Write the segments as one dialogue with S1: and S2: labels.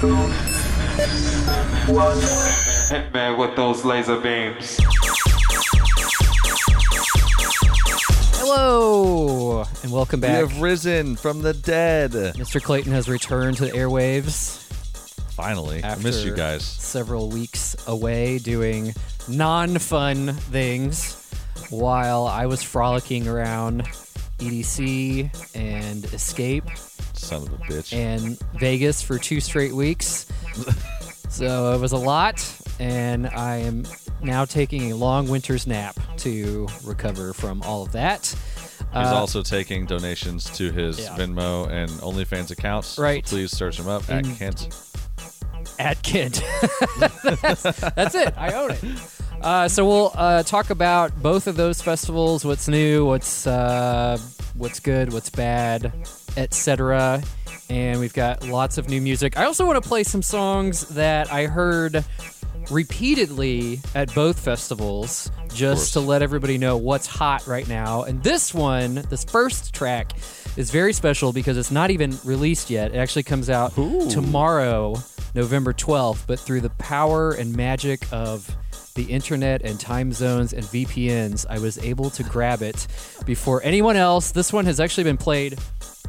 S1: 2, 1.
S2: Hitman with those laser beams.
S3: Hello, and welcome back.
S4: We have risen from the dead.
S3: Mr. Clayton has returned to the airwaves
S4: Finally, I
S3: after
S4: miss you guys.
S3: several weeks away doing non-fun things while I was frolicking around EDC and Escape
S4: Son of a bitch.
S3: and Vegas for two straight weeks. so it was a lot, and I am now taking a long winter's nap to recover from all of that.
S4: He's
S3: Uh,
S4: also taking donations to his
S3: yeah.
S4: Venmo and OnlyFans accounts. so
S3: Right.
S4: please search him up at
S3: In-
S4: Kent.
S3: at Kent. that's, that's it. I own it. Uh, so we'll uh, talk about both of those festivals. What's new? What's uh, what's good? What's bad? Etc. And we've got lots of new music. I also want to play some songs that I heard repeatedly at both festivals, just to let everybody know what's hot right now. And this one, this first track, is very special because it's not even released yet. It actually comes out tomorrow, November 12th. But through the power and magic of the internet and time zones and VPNs, I was able to grab it before anyone else. This one has actually been played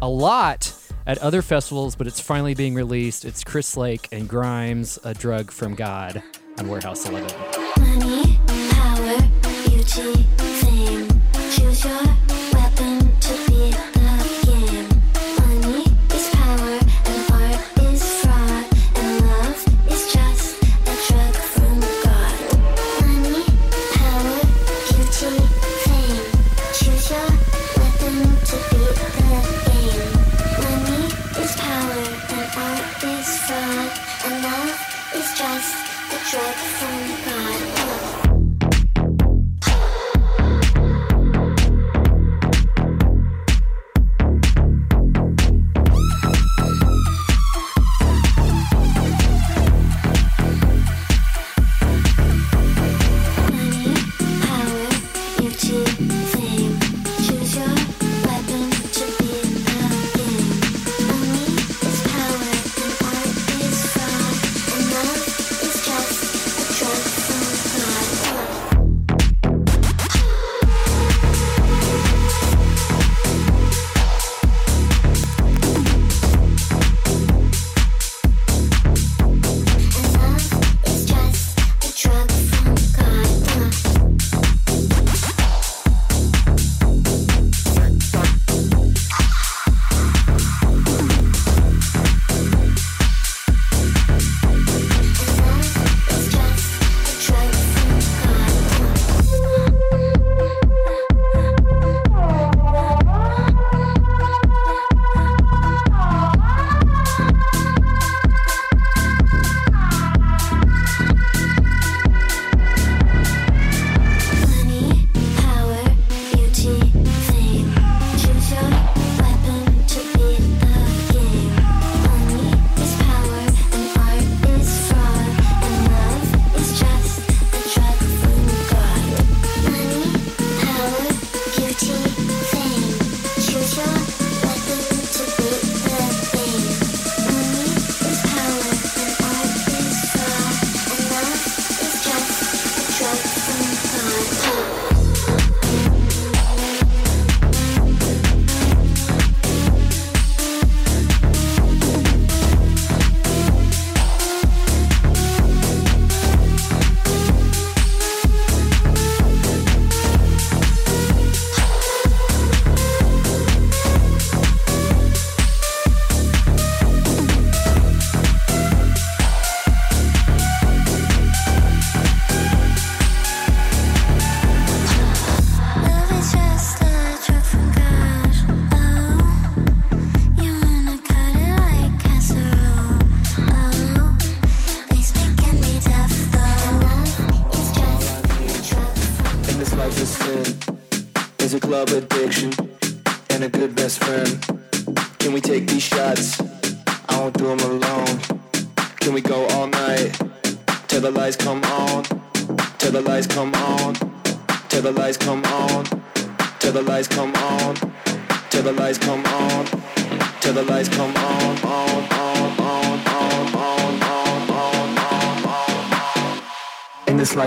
S3: a lot at other festivals, but it's finally being released. It's Chris Lake and Grimes, A Drug from God on Warehouse 11.
S5: Money, power, beauty, fame. Choose your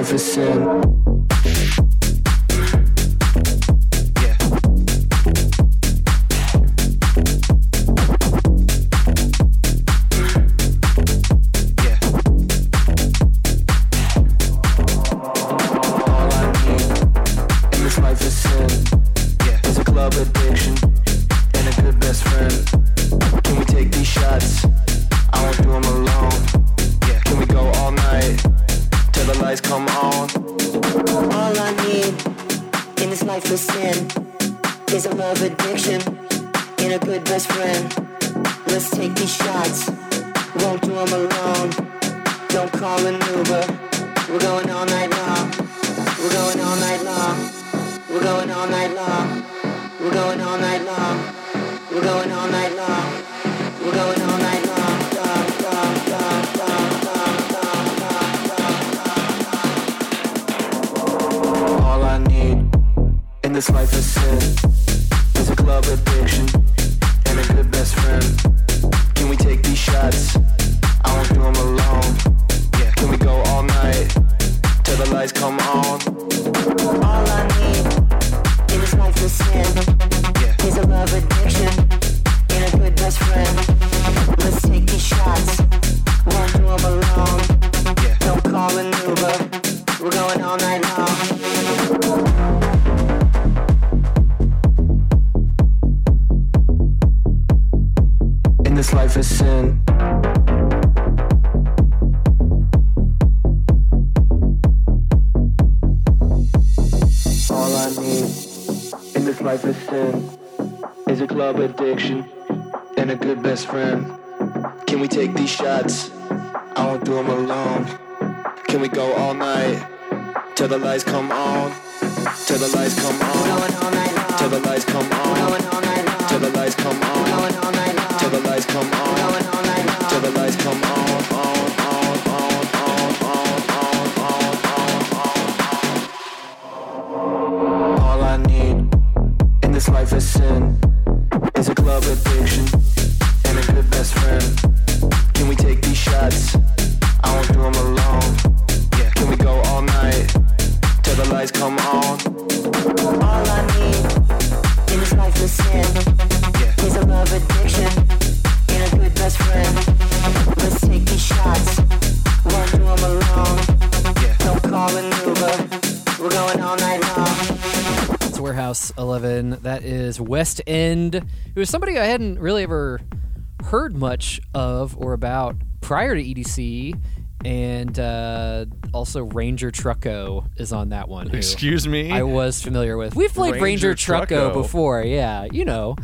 S6: life is sin. I won't do them alone. Can we go all night till the lights come on? Till the lights come on. Till the lights come on. Till the lights come on. Till the lights come on. Till the lights come on.
S7: All
S6: I need in this life is sin is a club addiction
S3: End, who is somebody I hadn't really ever heard much of or about prior to EDC. And uh, also Ranger Trucco is on that one. who
S4: Excuse me.
S3: I was familiar with. We've played Ranger,
S4: Ranger
S3: Trucco
S4: Trucco.
S3: before. Yeah, you know,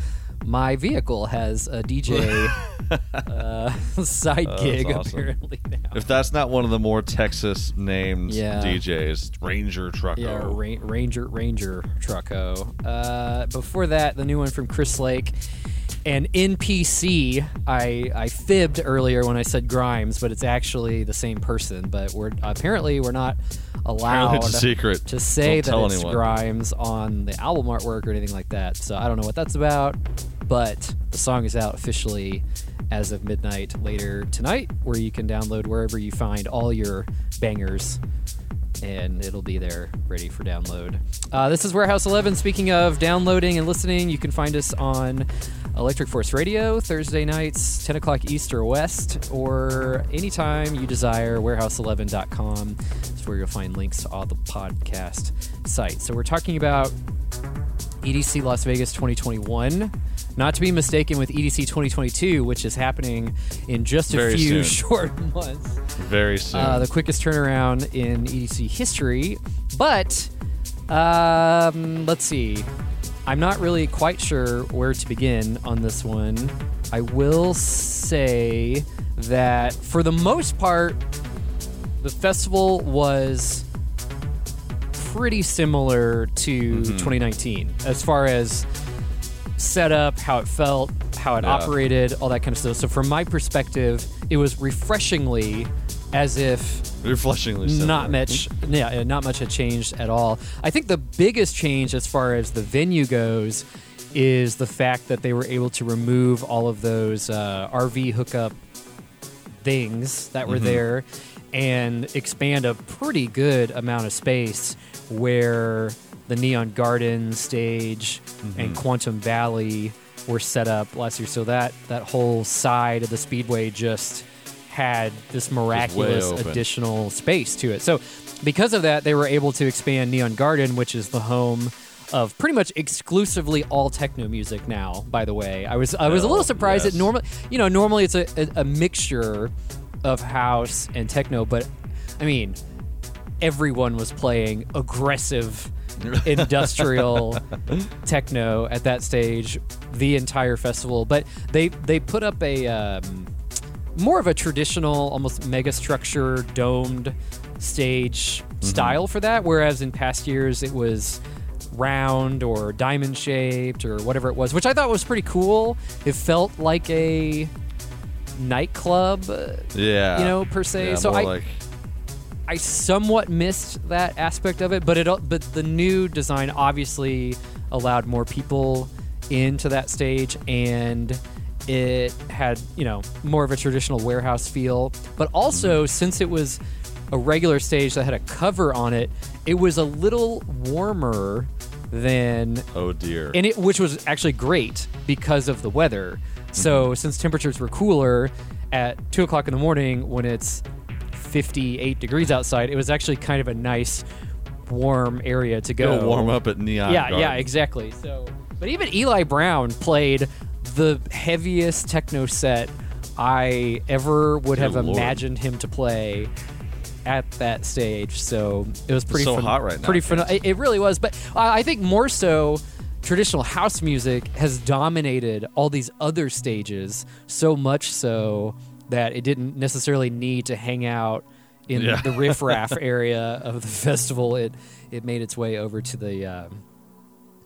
S3: my vehicle has a DJ uh, side
S4: Oh,
S3: gig
S4: awesome.
S3: apparently now.
S4: if that's not one of the more Texas named
S3: Yeah.
S4: DJs, Ranger Trucco.
S3: Yeah, Ra- Ranger Ranger Trucco. Uh, before that, the new one from Chris Lake and NPC. I I fibbed earlier when I said Grimes, but it's actually the same person. But we're apparently we're not allowed
S4: Apparently it's a secret.
S3: to say
S4: Don't
S3: that it's
S4: anyone.
S3: Grimes on the album artwork or anything like that. So I don't know what that's about. But the song is out officially as of midnight later tonight, where you can download wherever you find all your bangers and it'll be there ready for download. Uh, this is Warehouse 11. Speaking of downloading and listening, you can find us on Electric Force Radio Thursday nights, 10 o'clock East or West, or anytime you desire. Warehouse11.com is where you'll find links to all the podcast sites. So we're talking about EDC Las Vegas 2021. Not to be mistaken with EDC 2022, which is happening in just a
S4: Very
S3: few
S4: soon.
S3: short months
S4: Very soon.
S3: uh, the quickest turnaround in EDC history. But um, let's see. I'm not really quite sure where to begin on this one. I will say that for the most part, the festival was pretty similar to 2019 as far as setup, how it felt, how it
S4: Yeah.
S3: operated, all that kind of stuff. So from my perspective, it was refreshingly as if
S4: Refreshingly similar.
S3: not much yeah not much had changed at all i think the biggest change as far as the venue goes is the fact that they were able to remove all of those uh, rv hookup things that were there and expand a pretty good amount of space where the neon garden stage and quantum valley were set up last year. So that that whole side of the speedway just had this miraculous additional space to it. So because of that they were able to expand neon garden which is the home of pretty much exclusively all techno music now by the way. I was i was a little surprised
S4: yes.
S3: that normally you know normally it's a, a, a mixture of house and techno but i mean everyone was playing aggressive industrial techno at that stage the entire festival but they they put up a um, more of a traditional almost mega structure domed stage style for that whereas in past years it was round or diamond shaped or whatever it was which i thought was pretty cool it felt like a nightclub uh,
S4: Yeah.
S3: you know, per se.
S4: Yeah,
S3: So I-
S4: like
S3: I somewhat missed that aspect of it, but it but the new design obviously allowed more people into that stage and it had, you know, more of a traditional warehouse feel. But also mm-hmm. since it was a regular stage that had a cover on it, it was a little warmer than
S4: oh dear.
S3: and it which was actually great because of the weather. So mm-hmm. since temperatures were cooler at two o'clock in the morning when it's 58 degrees outside, it was actually kind of a nice warm area to go.
S4: Go warm up at Neon
S3: Yeah,
S4: Garden.
S3: yeah, exactly. So, but even Eli Brown played the heaviest techno set I ever would
S4: Good
S3: have
S4: lord.
S3: imagined him to play at that stage. So it was pretty
S4: so
S3: phen-
S4: hot right now,
S3: Pretty it, it really was, but I I think more so. Traditional house music has dominated all these other stages so much so that it didn't necessarily need to hang out in
S4: Yeah.
S3: the riffraff area of the festival. It it made its way over to the um,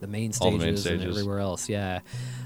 S3: the main
S4: All the
S3: stages, and everywhere else. Yeah.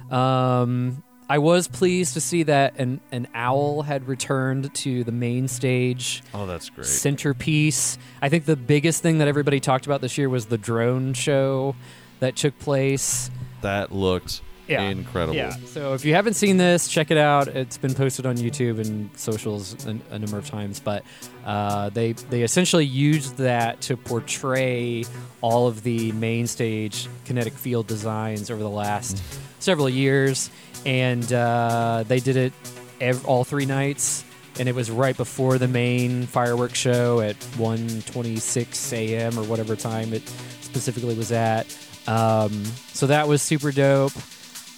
S3: Um, I was pleased to see that an an owl had returned to the main stage
S4: Oh, that's great.
S3: centerpiece. I think the biggest thing that everybody talked about this year was the drone show that took place.
S4: That looked
S3: Yeah.
S4: incredible.
S3: Yeah. So if you haven't seen this, check it out. It's been posted on YouTube and socials a, a number of times. But uh, they they essentially used that to portray all of the main stage kinetic field designs over the last several years, and uh, they did it ev- all three nights. And it was right before the main fireworks show at 1:26 a.m. or whatever time it specifically was at. Um, so that was super dope.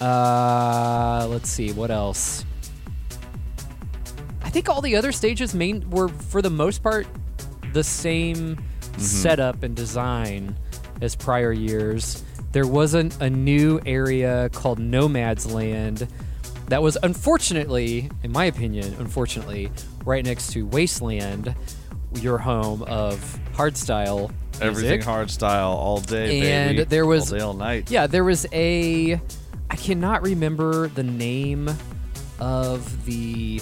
S3: Uh, let's see what else. I think all the other stages main were for the most part the same setup and design as prior years. There wasn't a new area called Nomad's Land that was unfortunately, in my opinion, unfortunately, right next to Wasteland, your home of hardstyle
S4: Everything hardstyle all day,
S3: And
S4: baby.
S3: there was-
S4: all day, all night.
S3: Yeah, there was a. I cannot remember the name of the.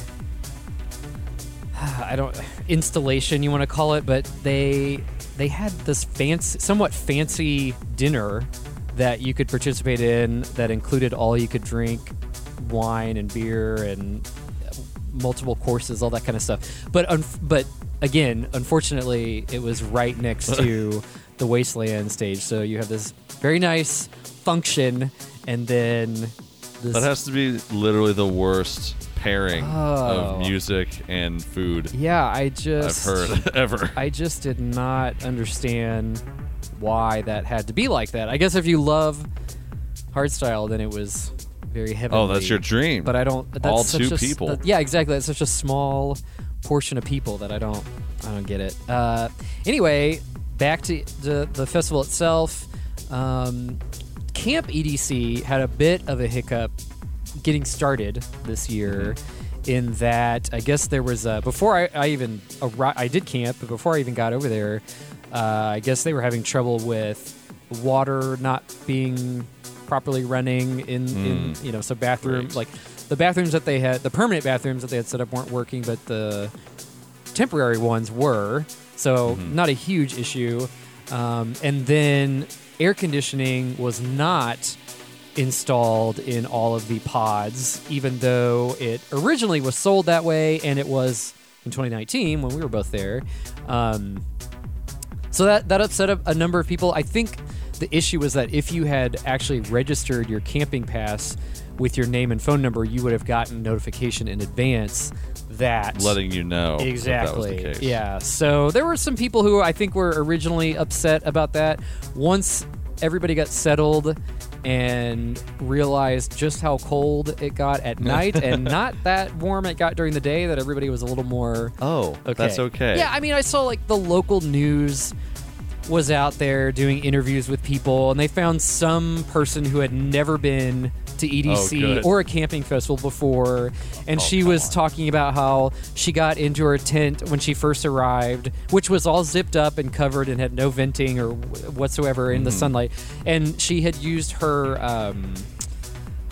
S3: I don't installation you want to call it, but they they had this fancy, somewhat fancy dinner that you could participate in that included all you could drink wine and beer and multiple courses, all that kind of stuff. But un- but again, unfortunately, it was right next to the wasteland stage, so you have this very nice function, and then this.
S4: That has to be literally the worst pairing
S3: Oh.
S4: of music and food
S3: yeah, I just
S4: I've
S3: just
S4: heard ever.
S3: I just did not understand why that had to be like that. I guess if you love hardstyle, then it was very heavy.
S4: Oh, that's your dream.
S3: But I don't. That's
S4: All
S3: such
S4: two
S3: a s-
S4: people.
S3: that- yeah, exactly. That's such a small portion of people that I don't. I don't get it. Uh, anyway, back to the the festival itself. Um, Camp EDC had a bit of a hiccup getting started this year. In that, I guess there was a, before I, I even arri- I did camp, but before I even got over there, Uh, I guess they were having trouble with water not being properly running in, in you know so bathrooms like the bathrooms that they had the permanent bathrooms that they had set up weren't working, but the temporary ones were. So not a huge issue. Um, and then air conditioning was not installed in all of the pods, even though it originally was sold that way, and it was in 2019 when we were both there. Um, so that that upset a, a number of people. I think the issue was that if you had actually registered your camping pass with your name and phone number, you would have gotten notification in advance that.
S4: Letting you know
S3: exactly
S4: that was the case.
S3: yeah. So there were some people who i think were originally upset about that. Once everybody got settled and realized just how cold it got at night and not that warm it got during the day that everybody was a little more
S4: Oh,
S3: okay.
S4: that's okay.
S3: yeah i mean i saw like the local news was out there doing interviews with people and they found some person who had never been to EDC
S4: good.
S3: or a camping festival before and
S4: Oh,
S3: she was
S4: on.
S3: talking about how she got into her tent when she first arrived which was all zipped up and covered and had no venting or whatsoever in the
S4: Mm-hmm.
S3: sunlight and she had used her um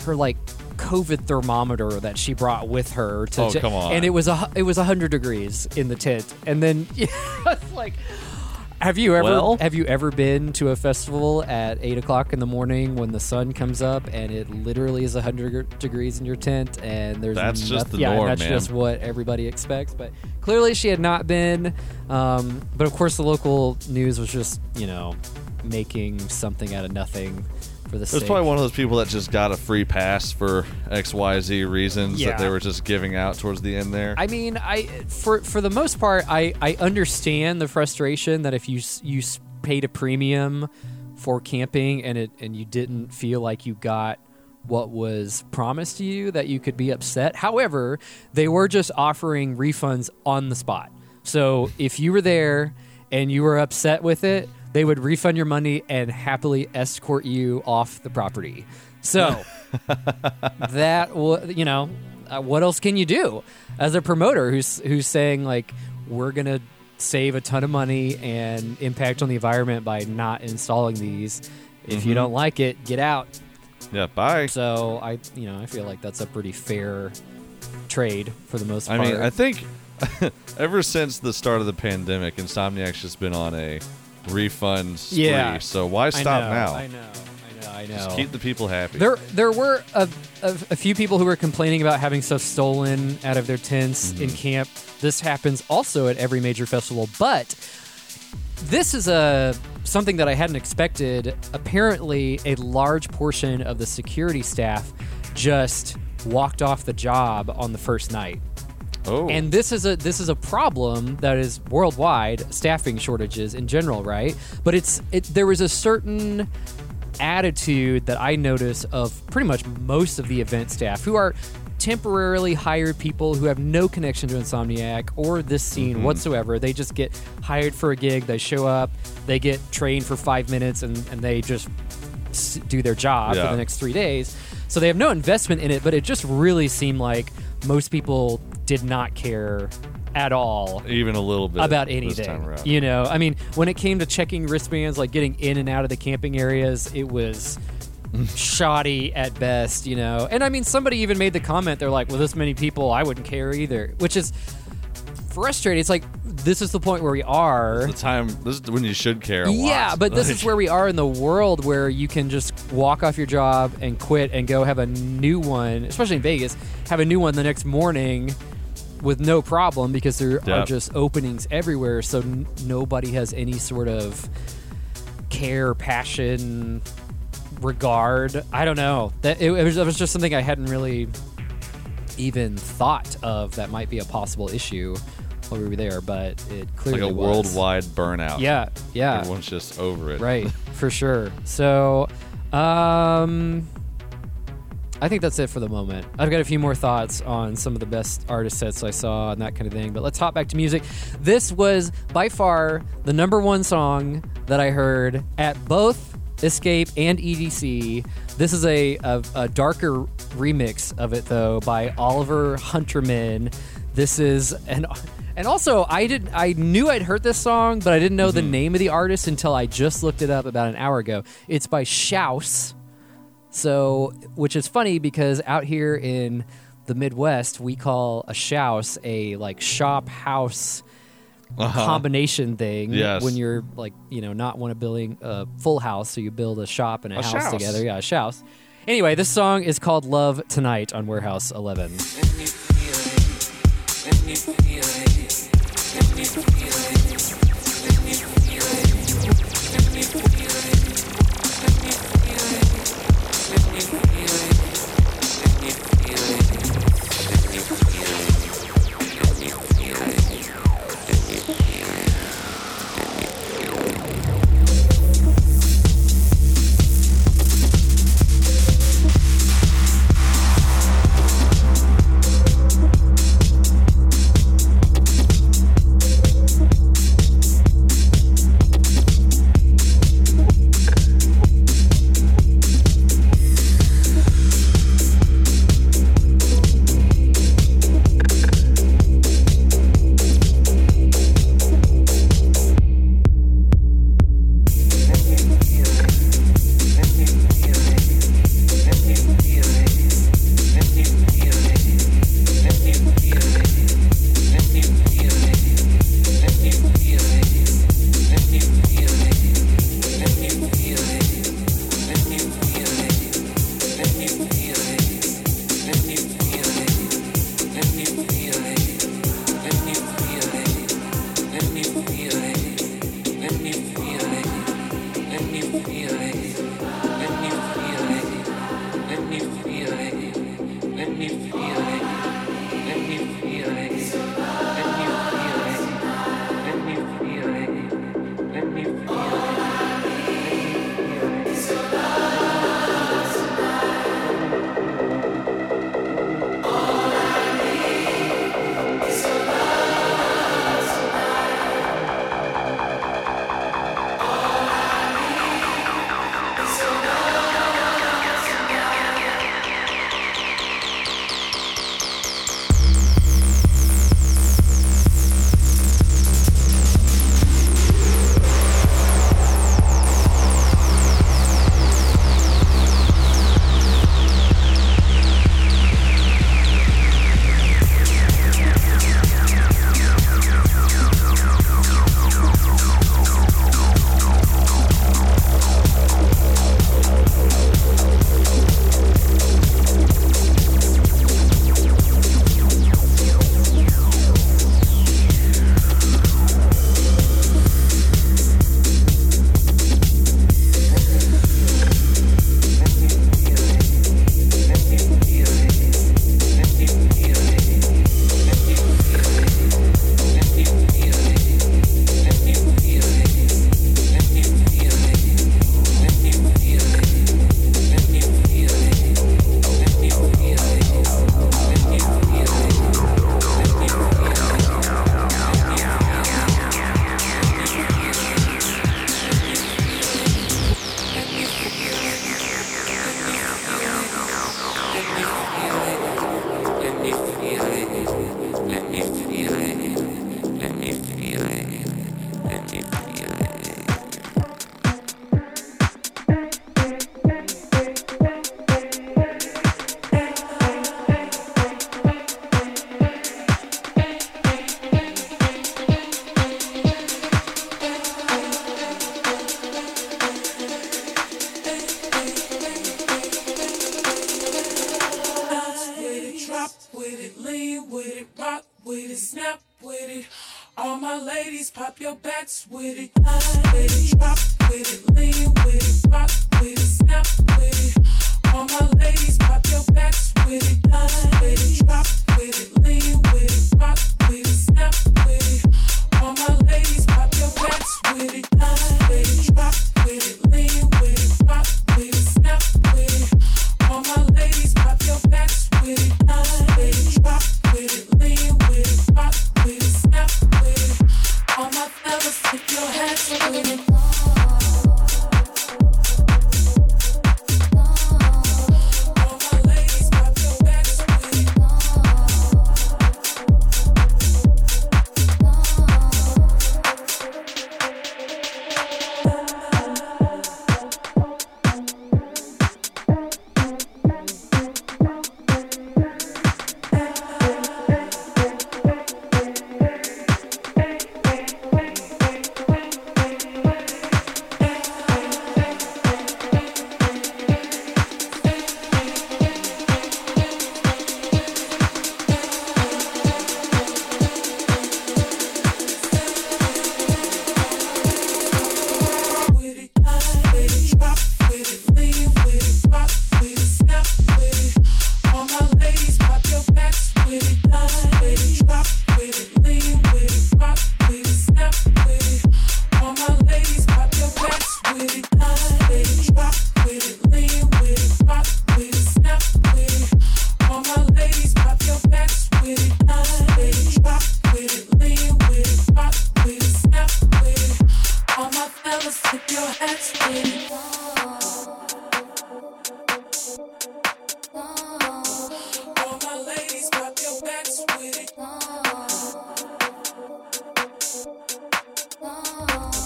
S3: her like COVID thermometer that she brought with her to
S4: Oh,
S3: ju-
S4: come on.
S3: and it was a it was hundred degrees in the tent and then yeah, it's like have you ever
S4: Well-
S3: have you ever been to a festival at eight o'clock in the morning when the sun comes up and it literally is hundred degrees in your tent and there's
S4: That's just the
S3: yeah,
S4: norm,
S3: that's
S4: man.
S3: just what everybody expects. But clearly she had not been. Um, but of course the local news was just you know making something out of nothing for the
S4: It was
S3: sake.
S4: probably one of those people that just got a free pass for X, Y, Z reasons
S3: Yeah.
S4: that they were just giving out towards the end there.
S3: I mean, I for for the most part, I I understand the frustration that if you you paid a premium for camping and it and you didn't feel like you got what was promised to you that you could be upset. However, they were just offering refunds on the spot. So if you were there and you were upset with it, they would refund your money and happily escort you off the property. So that you know uh, what else can you do as a promoter who's who's saying like we're gonna save a ton of money and impact on the environment by not installing these if
S4: Mm-hmm.
S3: you don't like it get out
S4: yeah, bye.
S3: so i you know i feel like that's a pretty fair trade for the most part.
S4: I mean, I think ever since the start of the pandemic, Insomniac's just been on a refund spree.
S3: Yeah.
S4: So why
S3: I
S4: stop
S3: know,
S4: now?
S3: i know i know i know
S4: Just keep the people happy.
S3: There, there were a, a, a few people who were complaining about having stuff stolen out of their tents mm-hmm. in camp. This happens also at every major festival, but this is a something that I hadn't expected. Apparently, a large portion of the security staff just walked off the job on the first night.
S4: Oh,
S3: And this is a this is a problem that is worldwide, staffing shortages in general, right? But it's it there was a certain attitude that I notice of pretty much most of the event staff who are temporarily hired people who have no connection to Insomniac or this scene mm-hmm. whatsoever. They just get hired for a gig, they show up, they get trained for five minutes, and, and they just do their job for the next three days. So they have no investment in it, but it just really seemed like most people did not care at all
S4: even a little bit
S3: about
S4: this
S3: anything. You know, I mean, when it came to checking wristbands, like getting in and out of the camping areas, it was shoddy at best, you know. And I mean, somebody even made the comment, they're like, well, this many people, I wouldn't care either, which is frustrating. It's like, this is the point where we are.
S4: the time. This is when you should care. A
S3: Yeah,
S4: lot.
S3: but this is where we are in the world where you can just walk off your job and quit and go have a new one, especially in Vegas, have a new one the next morning with no problem because there are just openings everywhere. So n- nobody has any sort of care, passion, regard. I don't know. That it, it was, it was just something I hadn't really even thought of that might be a possible issue while we were there, but it clearly like
S4: a
S3: was.
S4: worldwide burnout.
S3: Yeah, yeah.
S4: Everyone's just over it.
S3: Right, for sure. So, um, I think that's it for the moment. I've got a few more thoughts on some of the best artist sets I saw and that kind of thing, but let's hop back to music. This was by far the number one song that I heard at both Escape and EDC. This is a, a, a darker remix of it, though, by Oliver Huntemann. This is an.
S8: And also, I did I knew I'd heard this song, but I didn't know
S3: mm-hmm.
S8: the name of the artist until I just looked it up about an hour ago. It's by Shouse so, which is funny because out here in the Midwest, we call a shouse a like shop house uh-huh. combination thing.
S3: Yes.
S8: When you're like, you know, not want to building a full house, so you build a shop and a,
S3: a
S8: house
S3: shouse.
S8: together. Yeah, a shouse. Anyway, this song is called Love Tonight on Warehouse 11.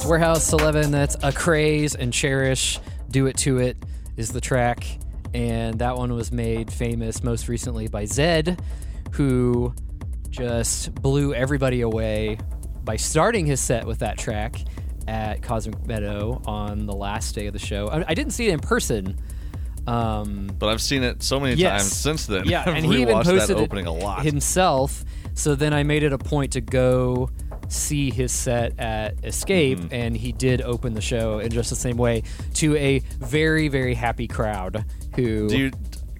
S3: Warehouse 11, that's Acraze and Cherish. Do It To It is the track. And that one was made famous most recently by Zedd, who just blew everybody away by starting his set with that track at Cosmic Meadow on the last day of the show. I, I didn't see it in person. Um,
S4: But I've seen it so many
S3: Yes.
S4: times since then.
S3: Yeah,
S4: I've
S3: and he even posted
S4: that opening a lot.
S3: himself. So then I made it a point to go see his set at Escape,
S4: Mm-hmm.
S3: and he did open the show in just the same way to a very very happy crowd. Who
S4: Do you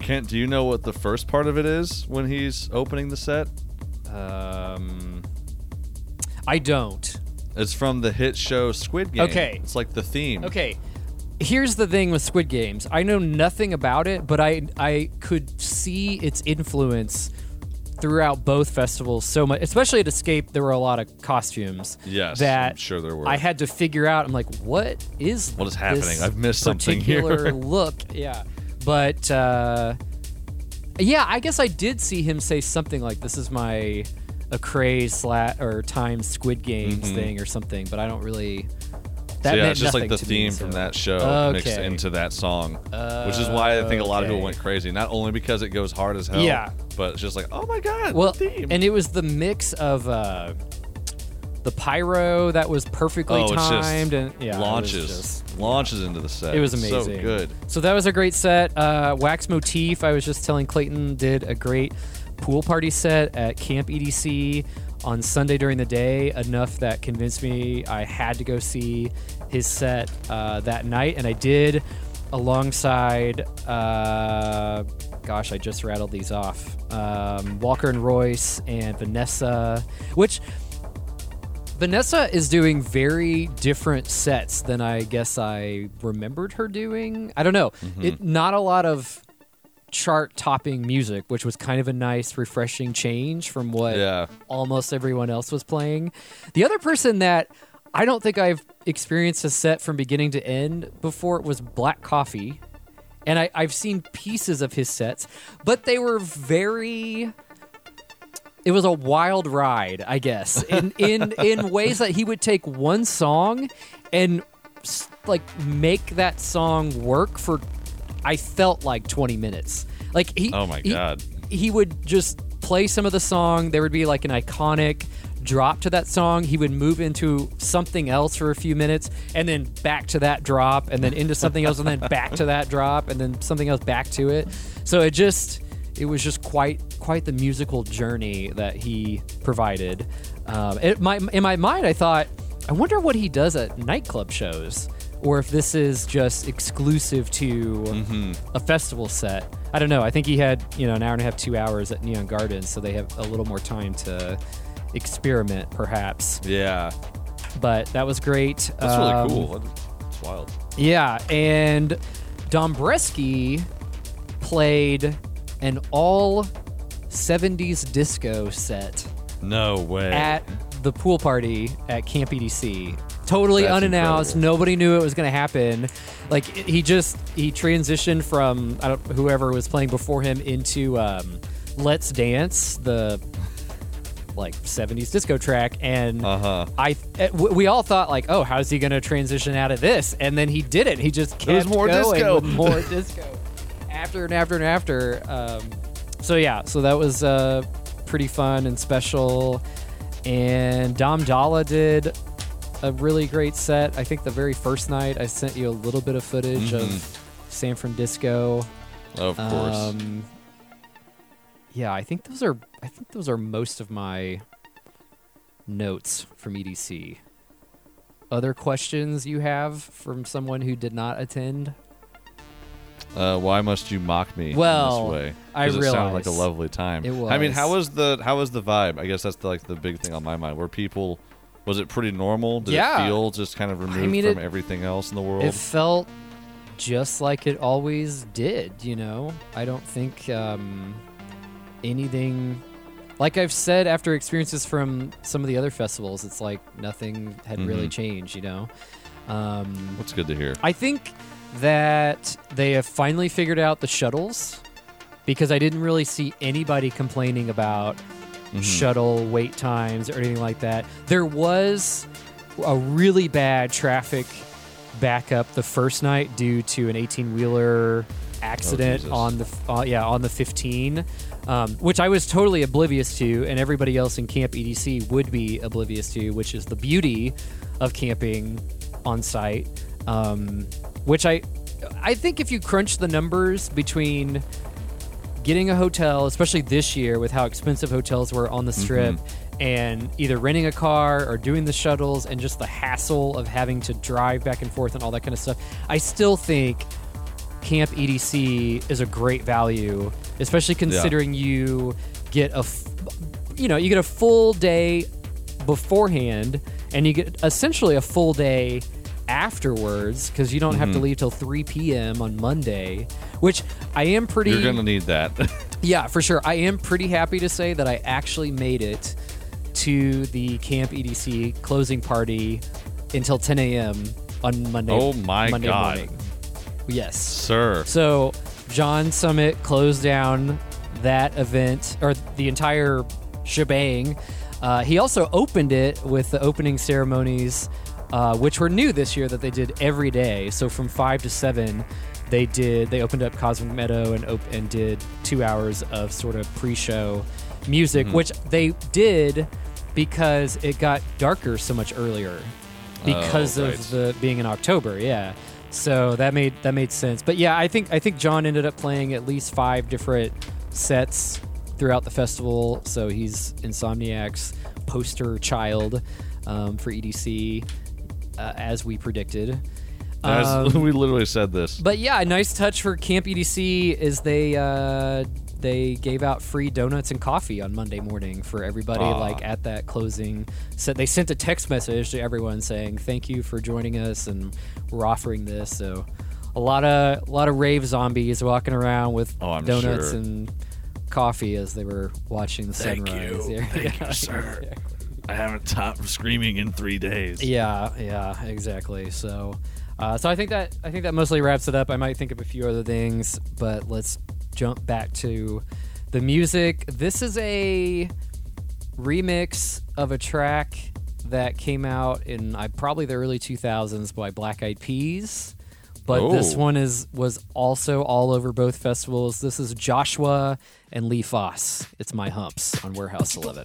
S4: can't do you know what the first part of it is when he's opening the set?
S3: um, I don't.
S4: It's from the hit show Squid Game.
S3: Okay.
S4: It's like the theme.
S3: Okay. Here's the thing with Squid Games. I know nothing about it, but I I could see its influence throughout both festivals so much. Especially at Escape, there were a lot of costumes.
S4: Yes,
S3: that
S4: I'm sure there were.
S3: I had to figure out. I'm like, what is
S4: What is happening?
S3: this
S4: I've missed something here.
S3: look. Yeah, but uh, yeah, I guess I did see him say something like, "This is my Acraze slat or times Squid Games
S4: Mhm.
S3: thing or something," but I don't really.
S4: So
S3: That
S4: yeah,
S3: meant
S4: it's just like the
S3: to me,
S4: theme
S3: so-
S4: from that show mixed into that song, which is why I think a lot of people went crazy. Not only because it goes hard as hell,
S3: Yeah.
S4: But it's just like, oh my god,
S3: Well,
S4: theme.
S3: and it was the mix of uh, the pyro that was perfectly
S4: oh,
S3: timed and yeah,
S4: launches,
S3: just-
S4: launches into the set.
S3: It was amazing.
S4: So good.
S3: So that was a great set. Uh, Wax Motif, I was just telling Clayton, did a great pool party set at Camp EDC on Sunday during the day, enough that convinced me I had to go see his set uh, that night. And I did alongside, uh, gosh, I just rattled these off um, Walker and Royce and Vanessa, which Vanessa is doing very different sets than I guess I remembered her doing. I don't know.
S4: Mm-hmm.
S3: It not a lot of chart topping music, which was kind of a nice refreshing change from what
S4: Yeah.
S3: almost everyone else was playing. The other person that I don't think I've experienced a set from beginning to end before was Black Coffee. And I, I've seen pieces of his sets, but they were very it was a wild ride, I guess, in in in ways that he would take one song and like make that song work for. I felt like twenty minutes. Like he.
S4: Oh my
S3: he-
S4: God.
S3: He would just play some of the song. There would be like an iconic drop to that song. He would move into something else for a few minutes, and then back to that drop, and then into something else, and then back to that drop, and then something else back to it. So it just it was just quite quite the musical journey that he provided. Um, it, my, in my mind, I thought, I wonder what he does at nightclub shows, or if this is just exclusive to a festival set. I don't know. I think he had you know an hour and a half, two hours at Neon Gardens, so they have a little more time to experiment, perhaps.
S4: Yeah,
S3: But that was great.
S4: that's
S3: Um,
S4: really cool. It's wild.
S3: yeah, and Dombresky played an all 70s disco set
S4: No way.
S3: at the pool party at Camp EDC. Totally
S4: That's
S3: unannounced.
S4: incredible.
S3: Nobody knew it was going to happen. Like he just he transitioned from I don't whoever was playing before him into um, Let's Dance, the like 70s disco track and
S4: Uh huh.
S3: I uh, we all thought like, oh, how's he gonna transition out of this? And then he did it. He just kept
S4: There more
S3: going
S4: disco.
S3: with more disco after and after and after. Um, so yeah, so that was uh, pretty fun and special. And Dom Dalla did a really great set. I think the very first night I sent you a little bit of footage of San Francisco.
S4: Of course.
S3: Um, yeah, I think those are I think those are most of my notes from EDC. Other questions you have from someone who did not attend?
S4: Uh, why must you mock me
S3: Well,
S4: in this way?
S3: I
S4: 'Cause it sounded like a lovely time.
S3: it was.
S4: I mean, how was. the how was the vibe? I guess that's the, like the big thing on my mind. Were people was it pretty normal? Did
S3: Yeah.
S4: it feel just kind of removed
S3: mean,
S4: from
S3: it-
S4: everything else in the world?
S3: It felt just like it always did, you know? I don't think um, anything. Like I've said after experiences from some of the other festivals, it's like nothing had really
S4: Mhm.
S3: changed, you know? Um,
S4: That's good to hear.
S3: I think that they have finally figured out the shuttles because I didn't really see anybody complaining about
S4: Mhm.
S3: shuttle wait times or anything like that. There was a really bad traffic backup the first night due to an 18 wheeler accident
S4: Jesus.
S3: on the uh, yeah on the 15 um, which I was totally oblivious to, and everybody else in Camp EDC would be oblivious to, which is the beauty of camping on site. Um, which I, I think if you crunch the numbers between getting a hotel, especially this year with how expensive hotels were on the strip, and either renting a car or doing the shuttles and just the hassle of having to drive back and forth and all that kind of stuff, I still think Camp EDC is a great value, especially considering you get a, f- you know, you get a full day beforehand, and you get essentially a full day afterwards because you don't have to
S4: Mm-hmm.
S3: leave till 3 p.m. on Monday, which I am pretty.
S4: You're gonna need that.
S3: Yeah, for sure. I am pretty happy to say that I actually made it to the Camp EDC closing party until 10 a.m. on Monday.
S4: Oh my
S3: Monday
S4: God.
S3: Morning. Yes.
S4: Sir.
S3: So John Summit closed down that event or the entire shebang. Uh, he also opened it with the opening ceremonies, uh, which were new this year that they did every day. So from five to seven, they did. They opened up Cosmic Meadow and op- and did two hours of sort of pre-show music,
S4: Mm-hmm.
S3: which they did because it got darker so much earlier because
S4: Oh,
S3: of the being in October. Yeah. So that made that made sense. But yeah, I think I think John ended up playing at least five different sets throughout the festival. So he's Insomniac's poster child um, for EDC, uh, as we predicted.
S4: As-
S3: Um,
S4: we literally said this.
S3: but yeah, a nice touch for Camp EDC is they uh, they gave out free donuts and coffee on Monday morning for everybody.
S4: Aw.
S3: Like at that closing, set they sent a text message to everyone saying thank you for joining us and we're offering this. So a lot of a lot of rave zombies walking around with
S4: Oh,
S3: donuts
S4: sure.
S3: and coffee as they were watching the sunrise. Yeah, yeah.
S4: I haven't stopped screaming in three days.
S3: Yeah, yeah, exactly. So, uh, so I think that I think that mostly wraps it up. I might think of a few other things, but let's jump back to the music. This is a remix of a track that came out in I probably the early 2000s by Black Eyed Peas. But oh. this
S4: Oh.
S3: one is was also all over both festivals. This is Joshwa and Lee Foss. It's My Humps on Warehouse 11.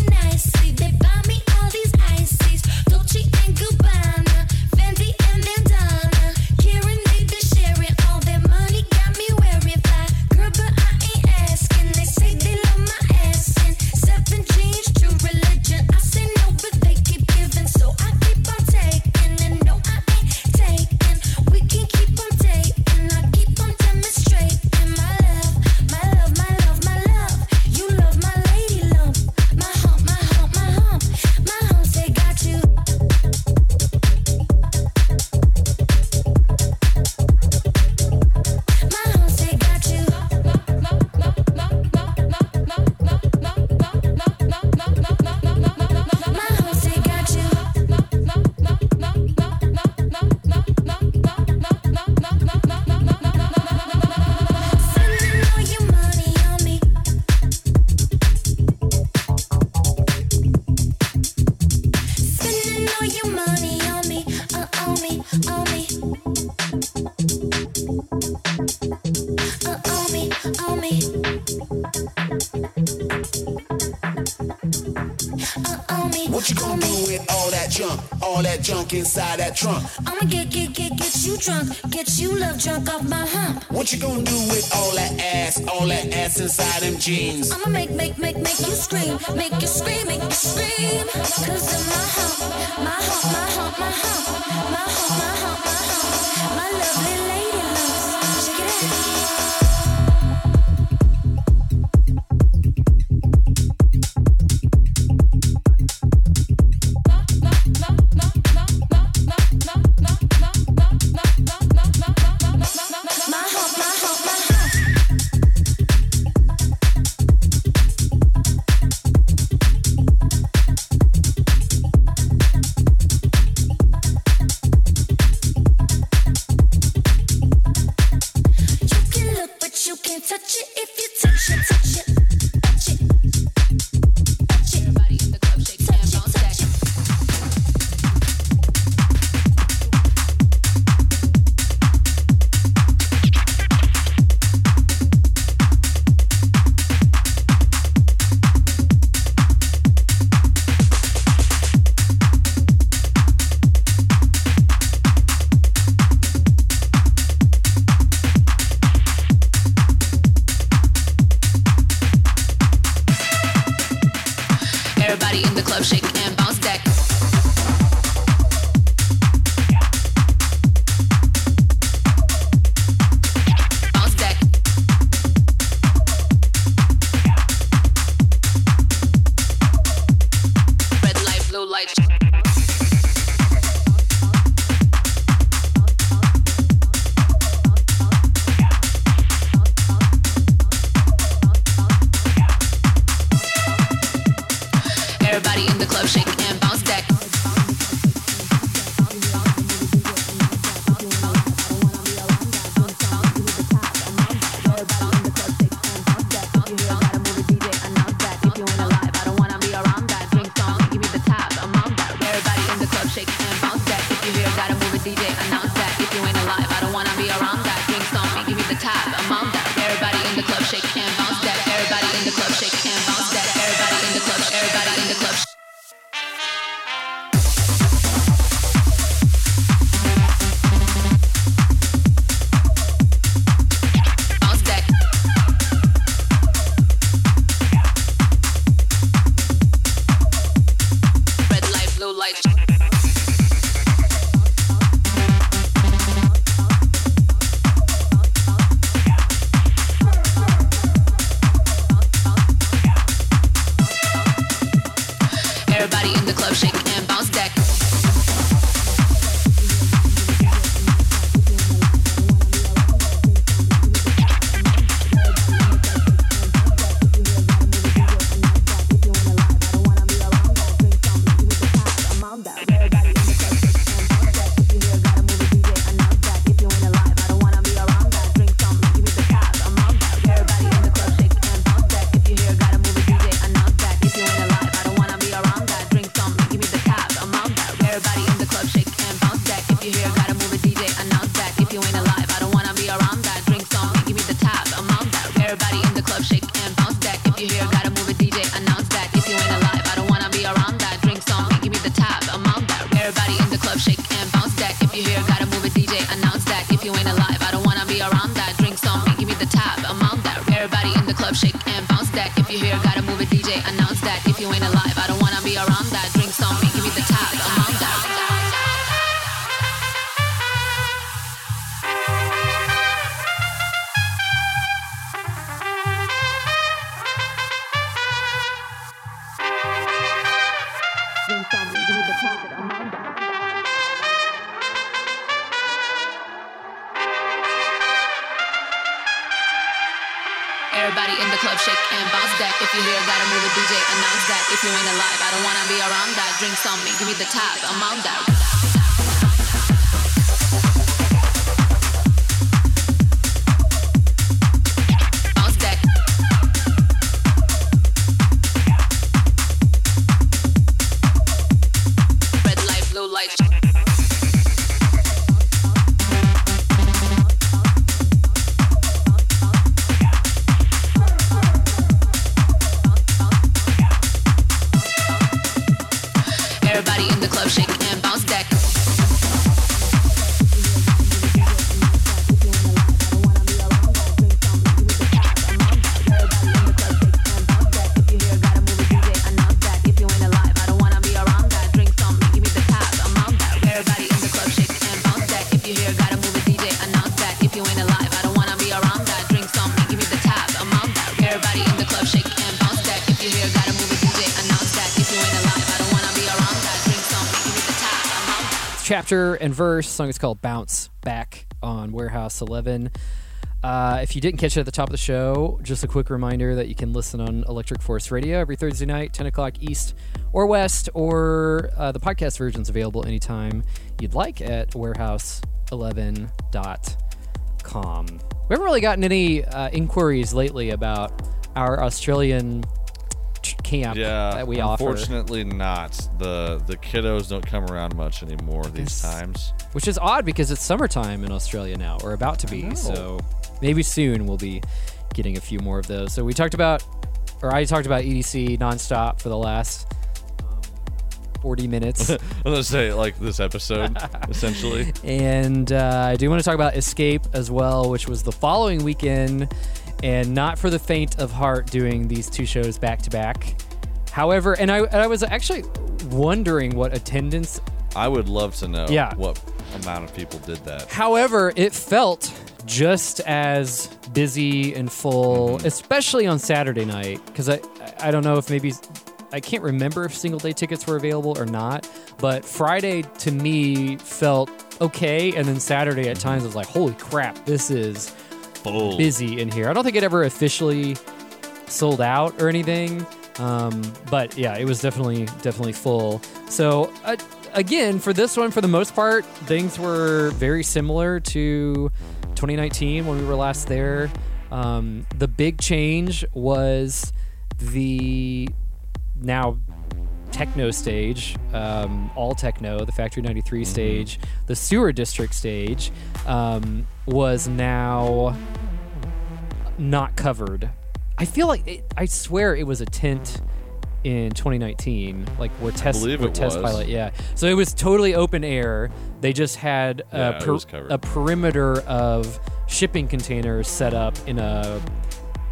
S9: inside that trunk?
S10: I'ma get, get, get, get you drunk, get you love drunk off my hump.
S9: What you gonna do with all that ass? All that ass inside them jeans?
S10: I'ma make, make, make, make you scream, make you scream, make you scream. Cause of my hump, my, my, my, my, my, my,
S11: my, my, my lovely lady.
S3: Chapter and verse. Song is called Bounce Back on Warehouse 11. Uh, if you didn't catch it at the top of the show, just a quick reminder that you can listen on Electric Force Radio every Thursday night, 10 o'clock East or West, or uh, the podcast version's available anytime you'd like at warehouse11.com. We haven't really gotten any uh, inquiries lately about our Australian camp
S4: Yeah,
S3: that we offer.
S4: unfortunately not. The the kiddos don't come around much anymore these times.
S3: which is odd because it's summertime in Australia now, or about to be. So maybe soon we'll be getting a few more of those. So we talked about, or I talked about EDC nonstop for the last um, 40 minutes.
S4: I was gonna say like this episode, essentially.
S3: And uh, I do want to talk about Escape as well, which was the following weekend, and not for the faint of heart doing these two shows back to back. However, and I, and I was actually wondering what attendance.
S4: I would love to know
S3: Yeah.
S4: what amount of people did that.
S3: However, it felt just as busy and full, mm-hmm. especially on Saturday night. Because I, I don't know if maybe I can't remember if single day tickets were available or not. But Friday to me felt okay, and then Saturday at mm-hmm. times I was like, "Holy crap, this is Busy in here." I don't think it ever officially sold out or anything. Um, but yeah, it was definitely definitely full. So uh, again, for this one, for the most part, things were very similar to 2019 when we were last there. Um, the big change was the now techno stage, um, all techno, the Factory 93
S4: Mm-hmm.
S3: stage, the Sewer District stage, um, was now not covered. I feel like it, I swear it was a tent in 2019, like where test
S4: believe
S3: where
S4: it
S3: test
S4: was.
S3: pilot. Yeah, so it was totally open air. They just had a,
S4: it
S3: per- a perimeter of shipping containers set up in a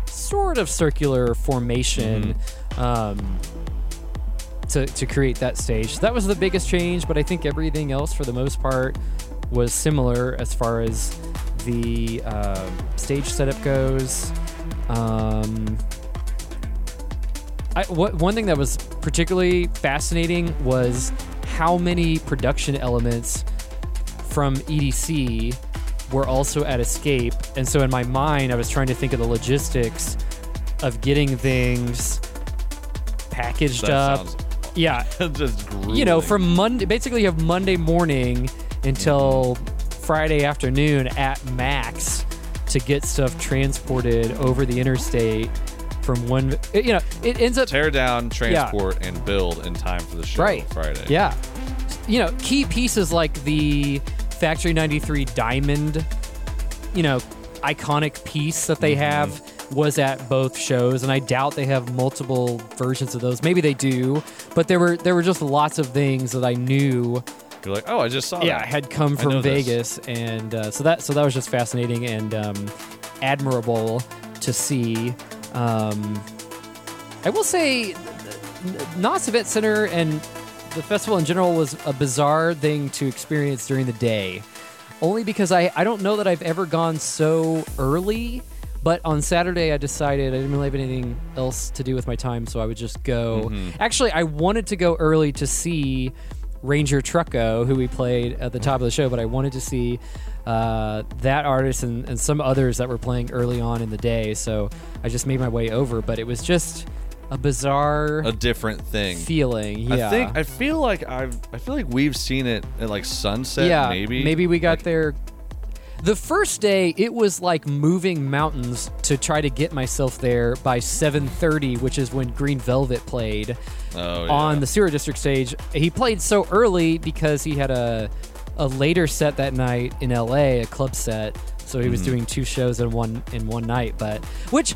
S3: sort of circular formation
S4: Mm-hmm.
S3: um, to, to create that stage. So that was the biggest change, but I think everything else, for the most part, was similar as far as the uh, stage setup goes. Um, I, what, one thing that was particularly fascinating was how many production elements from EDC were also at Escape. And so in my mind, I was trying to think of the logistics of getting things packaged
S4: That
S3: up.
S4: sounds
S3: Yeah.
S4: just grueling.
S3: You know, from Monday, basically, you have Monday morning until Friday afternoon at max to get stuff transported over the interstate from one. Eh, you know, it ends up
S4: tear down, transport, and build in time for the show
S3: Right.
S4: Friday.
S3: Yeah. You know, key pieces like the Factory 93 Diamond, you know, iconic piece that they have was at both shows and I doubt they have multiple versions of those. Maybe they do, but there were there were just lots of things that I knew
S4: You're like, oh, I just saw.
S3: yeah,
S4: that.
S3: had come from
S4: know this.
S3: Vegas, and uh, so that so that was just fascinating and um, admirable to see. Um, I will say, NOS Event Center and the festival in general was a bizarre thing to experience during the day, only because I I don't know that I've ever gone so early. But on Saturday, I decided I didn't really have anything else to do with my time, so I would just go.
S4: Mhm.
S3: Actually, I wanted to go early to see Ranger Trucco, who we played at the top of the show, but I wanted to see uh, that artist and, and some others that were playing early on in the day. So I just made my way over, but it was just a bizarre
S4: a different thing.
S3: feeling. Yeah.
S4: I think I feel like I've I feel like we've seen it at like sunset.
S3: yeah,
S4: maybe
S3: Maybe we got there. The first day, it was like moving mountains to try to get myself there by 7:30, which is when Green Velvet played
S4: Oh, yeah.
S3: on the Sewer District stage. He played so early because he had a a later set that night in LA, a club set. So he was
S4: Mhm.
S3: doing two shows in one in one night, but which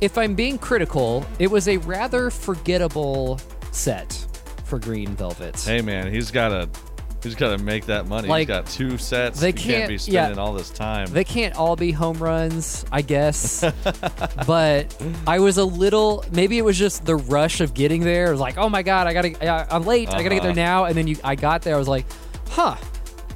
S3: if I'm being critical, it was a rather forgettable set for Green Velvet.
S4: Hey man, he's gotta he's gotta make that money.
S3: Like,
S4: he's got two sets.
S3: they
S4: he can't,
S3: can't-
S4: be
S3: yeah.
S4: spending all this time.
S3: They can't all be home runs, I guess. but I was a little. Maybe it was just the rush of getting there. It was like, oh my god, I gotta. I- I'm late. I gotta get there
S4: Uh-huh.
S3: now. And then you, I got there. I was like, huh,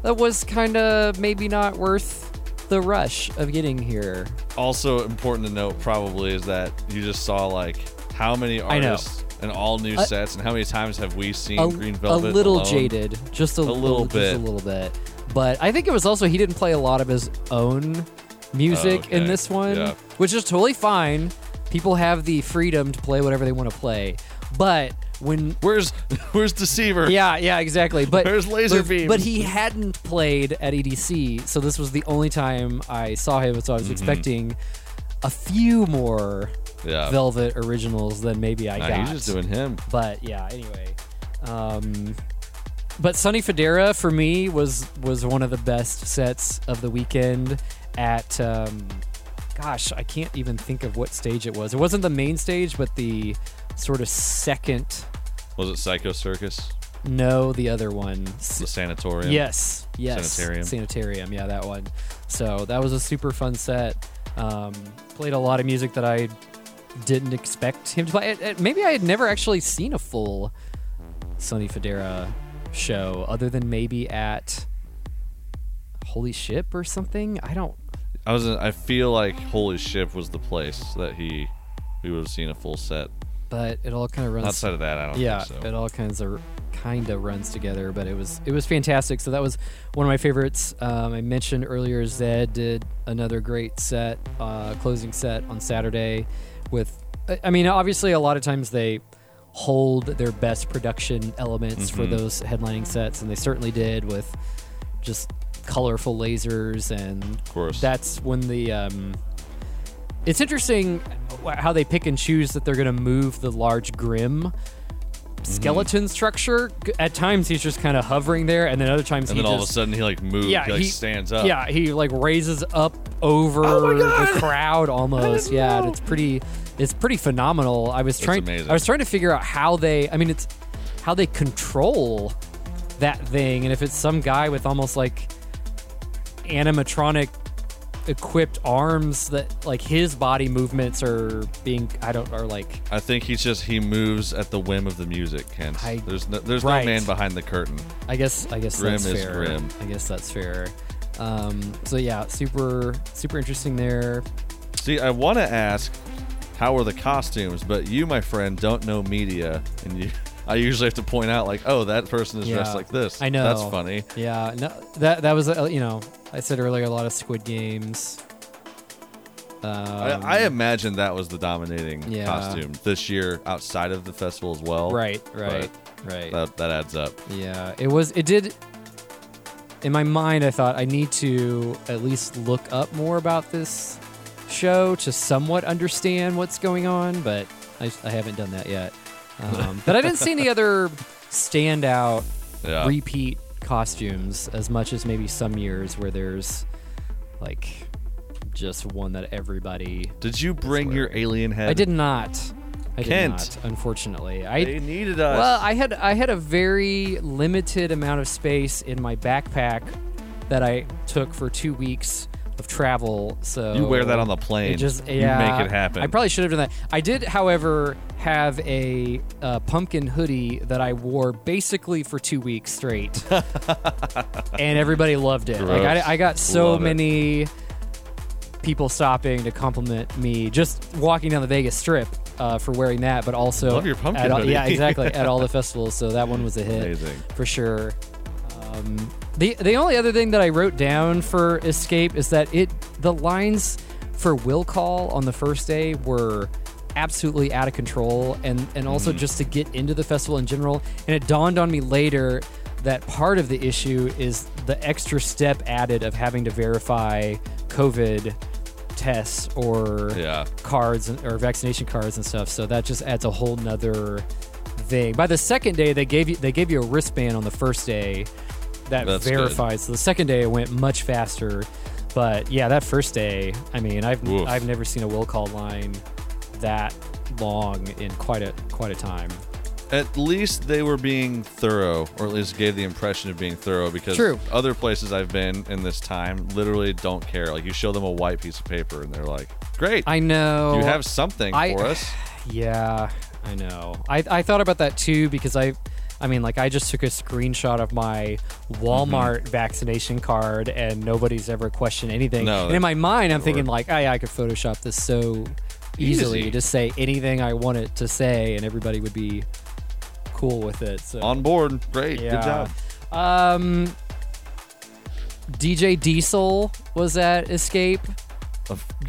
S3: that was kind of maybe not worth the rush of getting here.
S4: also important to note probably is that you just saw like how many artists and all new
S3: A-
S4: sets and how many times have we seen
S3: A,
S4: Green
S3: a little
S4: alone?
S3: jaded, just a,
S4: A little
S3: just
S4: bit.
S3: a little bit. But I think it was also he didn't play a lot of his own music oh, in
S4: okay.
S3: this one,
S4: Yeah.
S3: which is totally fine. People have the freedom to play whatever they want to play. But when
S4: where's where's Deceiver?
S3: Yeah, yeah, exactly. But
S4: Where's Laser
S3: but,
S4: Beam?
S3: But he hadn't played at EDC, so this was the only time I saw him. So I was
S4: Mhm.
S3: expecting a few more
S4: Yeah.
S3: Velvet originals than maybe I
S4: Nah,
S3: got.
S4: he's just doing him.
S3: But yeah, anyway. Um, but Sonny Fodera for me was was one of the best sets of the weekend. At um, gosh, I can't even think of what stage it was. It wasn't the main stage, but the sort of second.
S4: Was it Psycho Circus?
S3: No, the other one.
S4: The Sanatorium?
S3: Yes, yes.
S4: Sanitarium.
S3: Sanitarium, yeah, that one. So that was a super fun set. Um, played a lot of music that I didn't expect him to play. It- it- maybe I had never actually seen a full Sonny Fodera show, other than maybe at Holy Ship or something. I don't.
S4: I was. I feel like Holy Ship was the place that he we would have seen a full set.
S3: But it all kind of runs.
S4: Outside of that, I don't
S3: yeah,
S4: think so.
S3: it all kinds of kind of runs together. But it was it was fantastic. So that was one of my favorites. Um, I mentioned earlier. Zedd did another great set, uh, closing set on Saturday. With, I- mean, obviously, a lot of times they hold their best production elements for
S4: Mhm.
S3: those headlining sets, and they certainly did with just colorful lasers and of
S4: course.
S3: that's when the um, it's interesting how they pick and choose that they're going to move the large grim skeleton structure. At times he's just kind of hovering there, and then other times
S4: And
S3: he
S4: then all of a sudden he like moves,
S3: yeah
S4: he like stands up.
S3: Yeah, he like raises up over
S4: Oh
S3: the crowd almost. Yeah, and it's pretty it's pretty phenomenal. I was trying. I was trying to figure out how they I mean it's how they control that thing and if it's some guy with almost like animatronic equipped arms that like his body movements are being I don't are like
S4: I think he's just he moves at the whim of the music, Kent.
S3: I-
S4: there's no, there's
S3: right.
S4: no man behind the curtain.
S3: I guess I guess
S4: Grim
S3: that's
S4: is
S3: fair.
S4: grim.
S3: I guess that's fair. Um, so yeah, super super interesting there.
S4: See, I want to ask how are the costumes, but you, my friend, don't know media, and you. I usually have to point out, like, oh, that person is dressed like this.
S3: I know.
S4: That's funny.
S3: Yeah, no, that that was uh, you know I said earlier a lot of Squid Games. Um,
S4: I, I imagine that was the dominating
S3: Yeah.
S4: costume this year outside of the festival as well.
S3: right, right, right.
S4: That, that adds up.
S3: Yeah, it was. It did. In my mind, I thought I need to at least look up more about this show to somewhat understand what's going on, but I, I haven't done that yet. Um, but I didn't see any other standout
S4: Yeah.
S3: repeat costumes as much as maybe some years where there's like just one that everybody.
S4: Did you bring your alien head?
S3: I did not. I did not, Unfortunately, I
S4: They needed us.
S3: well, I had I had a very limited amount of space in my backpack that I took for two weeks of travel. So
S4: You wear that on the plane.
S3: It just
S4: You
S3: yeah,
S4: make it happen.
S3: I probably should have done that. I did, however, have a uh, pumpkin hoodie that I wore basically for two weeks straight, and everybody loved it. Like I, I got so
S4: Love it.
S3: many people stopping to compliment me just walking down the Vegas Strip uh, for wearing that, but also
S4: Love your pumpkin
S3: at all, yeah, exactly at all the festivals. So that one was a hit
S4: Amazing.
S3: for sure. Um, the the only other thing that I wrote down for Escape is that it the lines for will call on the first day were absolutely out of control and and also
S4: Mhm.
S3: just to get into the festival in general and it dawned on me later that part of the issue is the extra step added of having to verify covid tests or
S4: Yeah.
S3: cards or vaccination cards and stuff so that just adds a whole nother thing by the second day they gave you they gave you a wristband on the first day that
S4: That's good.
S3: verifies so the second day it went much faster but yeah that first day i mean i've
S4: Oof.
S3: i've never seen a will call line that long in quite a quite a time
S4: At least they were being thorough, or at least gave the impression of being thorough. Because
S3: True.
S4: other places I've been in this time literally don't care. Like you show them a white piece of paper, and they're like, "Great,
S3: i know
S4: you have something
S3: I-
S4: for us."
S3: Yeah, I know. I, I thought about that too because I, I mean, like I just took a screenshot of my Walmart
S4: Mm-hmm.
S3: vaccination card and nobody's ever questioned anything.
S4: No,
S3: and in my mind, I'm thinking like, oh yeah, I could Photoshop this so easily,
S4: Easy.
S3: just say anything I want it to say, and everybody would be cool with it. So
S4: On board, great,
S3: yeah.
S4: good job.
S3: Um, DJ Diesel was at Escape.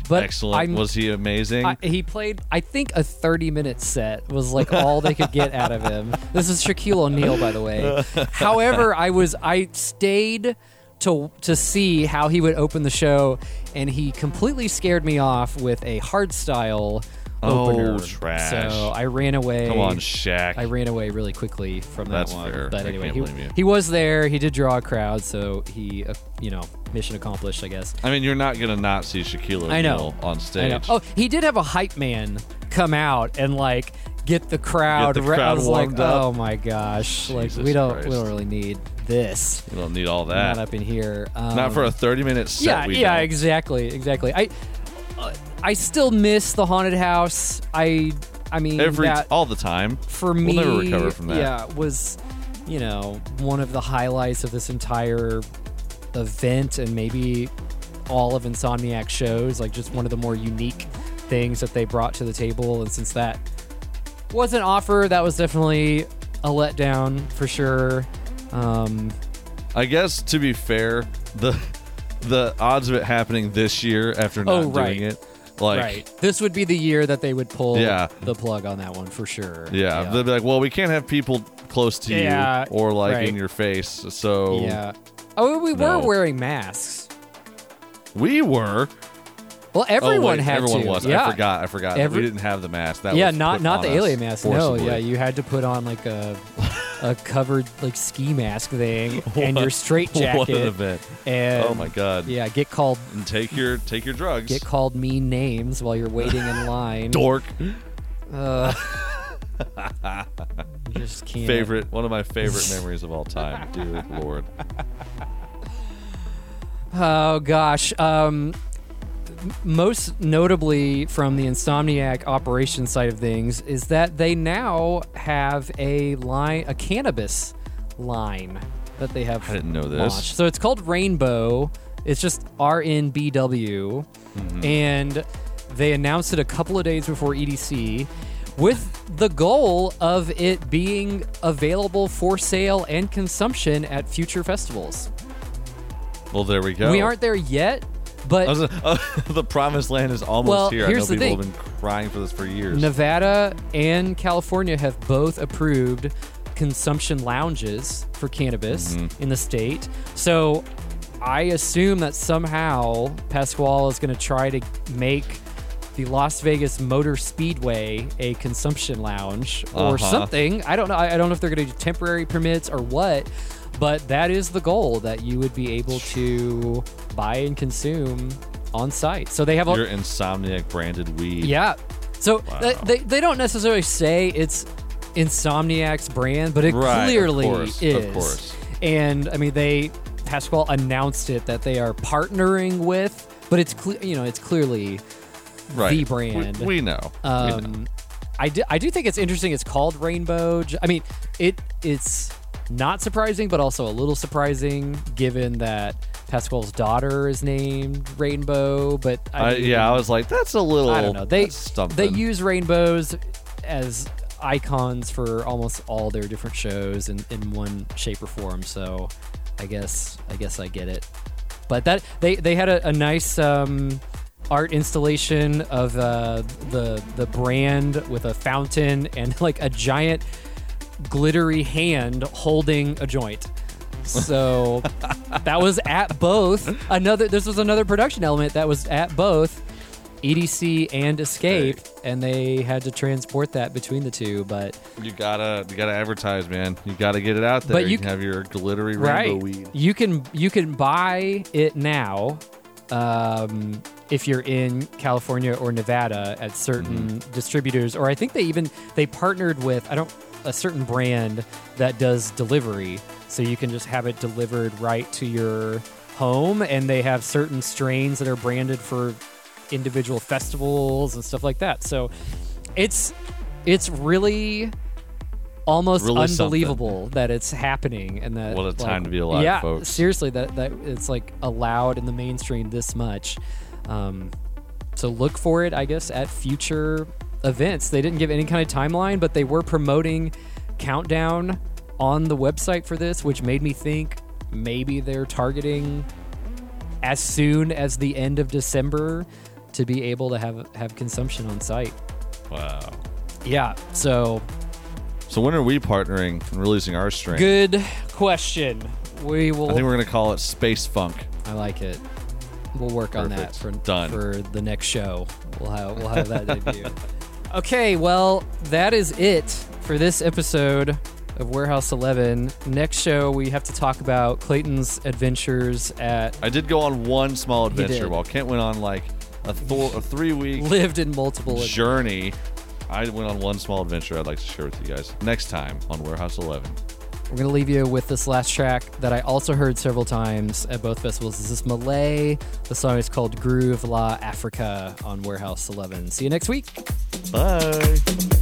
S3: But
S4: Excellent.
S3: I'm-
S4: was he amazing?
S3: I, he played, I think, a 30 minute set was like all they could get out of him. This is Shaquille O'Neal, by the way. However, I was, I stayed to to see how he would open the show, and he completely scared me off with a hard style
S4: Oh, trash.
S3: So I ran away.
S4: Come on, Shaq.
S3: I ran away really quickly from that
S4: That's
S3: one.
S4: fair.
S3: But
S4: I
S3: anyway,
S4: can't
S3: he, he was there. He did draw a crowd, so he, uh, you know, mission accomplished, I guess.
S4: I mean, you're not gonna not see Shaquille O'Neal
S3: I know
S4: on
S3: I
S4: stage.
S3: know. Oh, he did have a hype man come out and like get the crowd.
S4: Get the
S3: I
S4: crowd
S3: was like,
S4: up.
S3: oh my gosh, like we don't
S4: Christ.
S3: we don't really need this.
S4: You don't need all that.
S3: Not up in here. Um,
S4: Not for a 30 minute set.
S3: yeah,
S4: we
S3: yeah,
S4: don't.
S3: exactly, exactly. I uh, I still miss the haunted house. I I mean
S4: Every
S3: that
S4: all the time.
S3: for me, we'll
S4: never recover from that.
S3: yeah was you know one of the highlights of this entire event and maybe all of insomniac shows like just one of the more unique things that they brought to the table and since that was an offer that was definitely a letdown for sure um
S4: I guess to be fair, the the odds of it happening this year after not
S3: Oh, right.
S4: doing it, like
S3: right this would be the year that they would pull
S4: Yeah.
S3: the plug on that one for sure
S4: yeah, they'd be like, well, we can't have people close to
S3: Yeah,
S4: you or like
S3: right.
S4: in your face, so
S3: yeah oh we
S4: No.
S3: were wearing masks
S4: we were.
S3: Well, everyone
S4: oh, wait,
S3: had
S4: everyone
S3: to.
S4: was.
S3: Yeah.
S4: I forgot. I forgot.
S3: Every-
S4: we didn't have the mask. That
S3: yeah,
S4: was
S3: not not the
S4: us
S3: alien mask. No, yeah, you had to put on like a a covered like ski mask thing and your
S4: What-
S3: straight jacket.
S4: What an event!
S3: And
S4: oh my god!
S3: Yeah, get called
S4: And take your take your drugs.
S3: get called mean names while you're waiting in line.
S4: Dork.
S3: Uh, just can't.
S4: favorite one of my favorite memories of all time. Dear Lord.
S3: Oh gosh. Um, most notably from the Insomniac operation side of things is that they now have a line, a cannabis line that they have.
S4: I didn't know this.
S3: launched. So it's called Rainbow. It's just RNBW,
S4: Mm-hmm.
S3: and they announced it a couple of days before EDC. With the goal of it being available for sale and consumption at future festivals.
S4: Well, there we go.
S3: We aren't there yet, but
S4: was, uh, the promised land is almost
S3: Well,
S4: here.
S3: here's
S4: I
S3: the
S4: know people
S3: thing.
S4: have been crying for this for years.
S3: Nevada and California have both approved consumption lounges for cannabis
S4: Mm-hmm.
S3: in the state. So I assume that somehow Pasquale is going to try to make the Las Vegas Motor Speedway a consumption lounge or
S4: Uh-huh.
S3: something. I don't know. I I don't know if they're going to do temporary permits or what, but that is the goal that you would be able to buy and consume on site. So they have a
S4: Your insomniac branded weed.
S3: yeah. So
S4: Wow.
S3: th- they, they don't necessarily say it's Insomniac's brand, but it
S4: Right, of
S3: clearly
S4: course, of
S3: is.
S4: course.
S3: And I mean, they Pasquale announced it that they are partnering with, but it's you know it's clearly
S4: right.
S3: the brand.
S4: We, know. we know.
S3: Um, I do, I do think it's interesting. It's called Rainbow. I mean, it it's not surprising, but also a little surprising given that Pasquale's daughter is named Rainbow. But I mean,
S4: yeah, I was like, that's a little.
S3: I don't know. They they use rainbows as icons for almost all their different shows in, in one shape or form. So I guess I guess I get it. But that they they had a, a nice um, art installation of uh, the the brand with a fountain and like a giant glittery hand holding a joint. So that was at both another this was another production element that was at both EDC and Escape and they had to transport that between the two but
S4: you gotta you gotta advertise, man. You gotta get it out there.
S3: But
S4: you,
S3: you
S4: can have your glittery rainbow weed.
S3: you can you can buy it now um, if you're in California or Nevada at certain distributors or I think they even they partnered with I don't a certain brand that does delivery so you can just have it delivered right to your home and they have certain strains that are branded for individual festivals and stuff like that so it's it's really almost
S4: Really something.
S3: unbelievable that it's happening and that
S4: What a
S3: like,
S4: time to be alive,
S3: yeah
S4: folks.
S3: seriously that that it's like allowed in the mainstream this much um so look for it i guess at future events they didn't give any kind of timeline but they were promoting countdown on the website for this which made me think maybe they're targeting as soon as the end of december to be able to have have consumption on site
S4: Wow.
S3: yeah so
S4: So when are we partnering and releasing our strain?
S3: good question we will
S4: I think we're gonna call it Space Funk.
S3: I like it. We'll work on that for
S4: Done.
S3: for the next show. We'll have we'll have that debut. Okay, well that is it for this episode of Warehouse Eleven. Next show we have to talk about Clayton's adventures at
S4: I did go on one small adventure
S3: did.
S4: while Kent went on like a, th- a three week
S3: lived in multiple.
S4: journey. I went on one small adventure I'd like to share with you guys next time on Warehouse 11.
S3: We're gonna leave you with this last track that I also heard several times at both festivals. This is Malay. The song is called Groove La Africa on Warehouse Eleven. See you next week.
S4: Bye.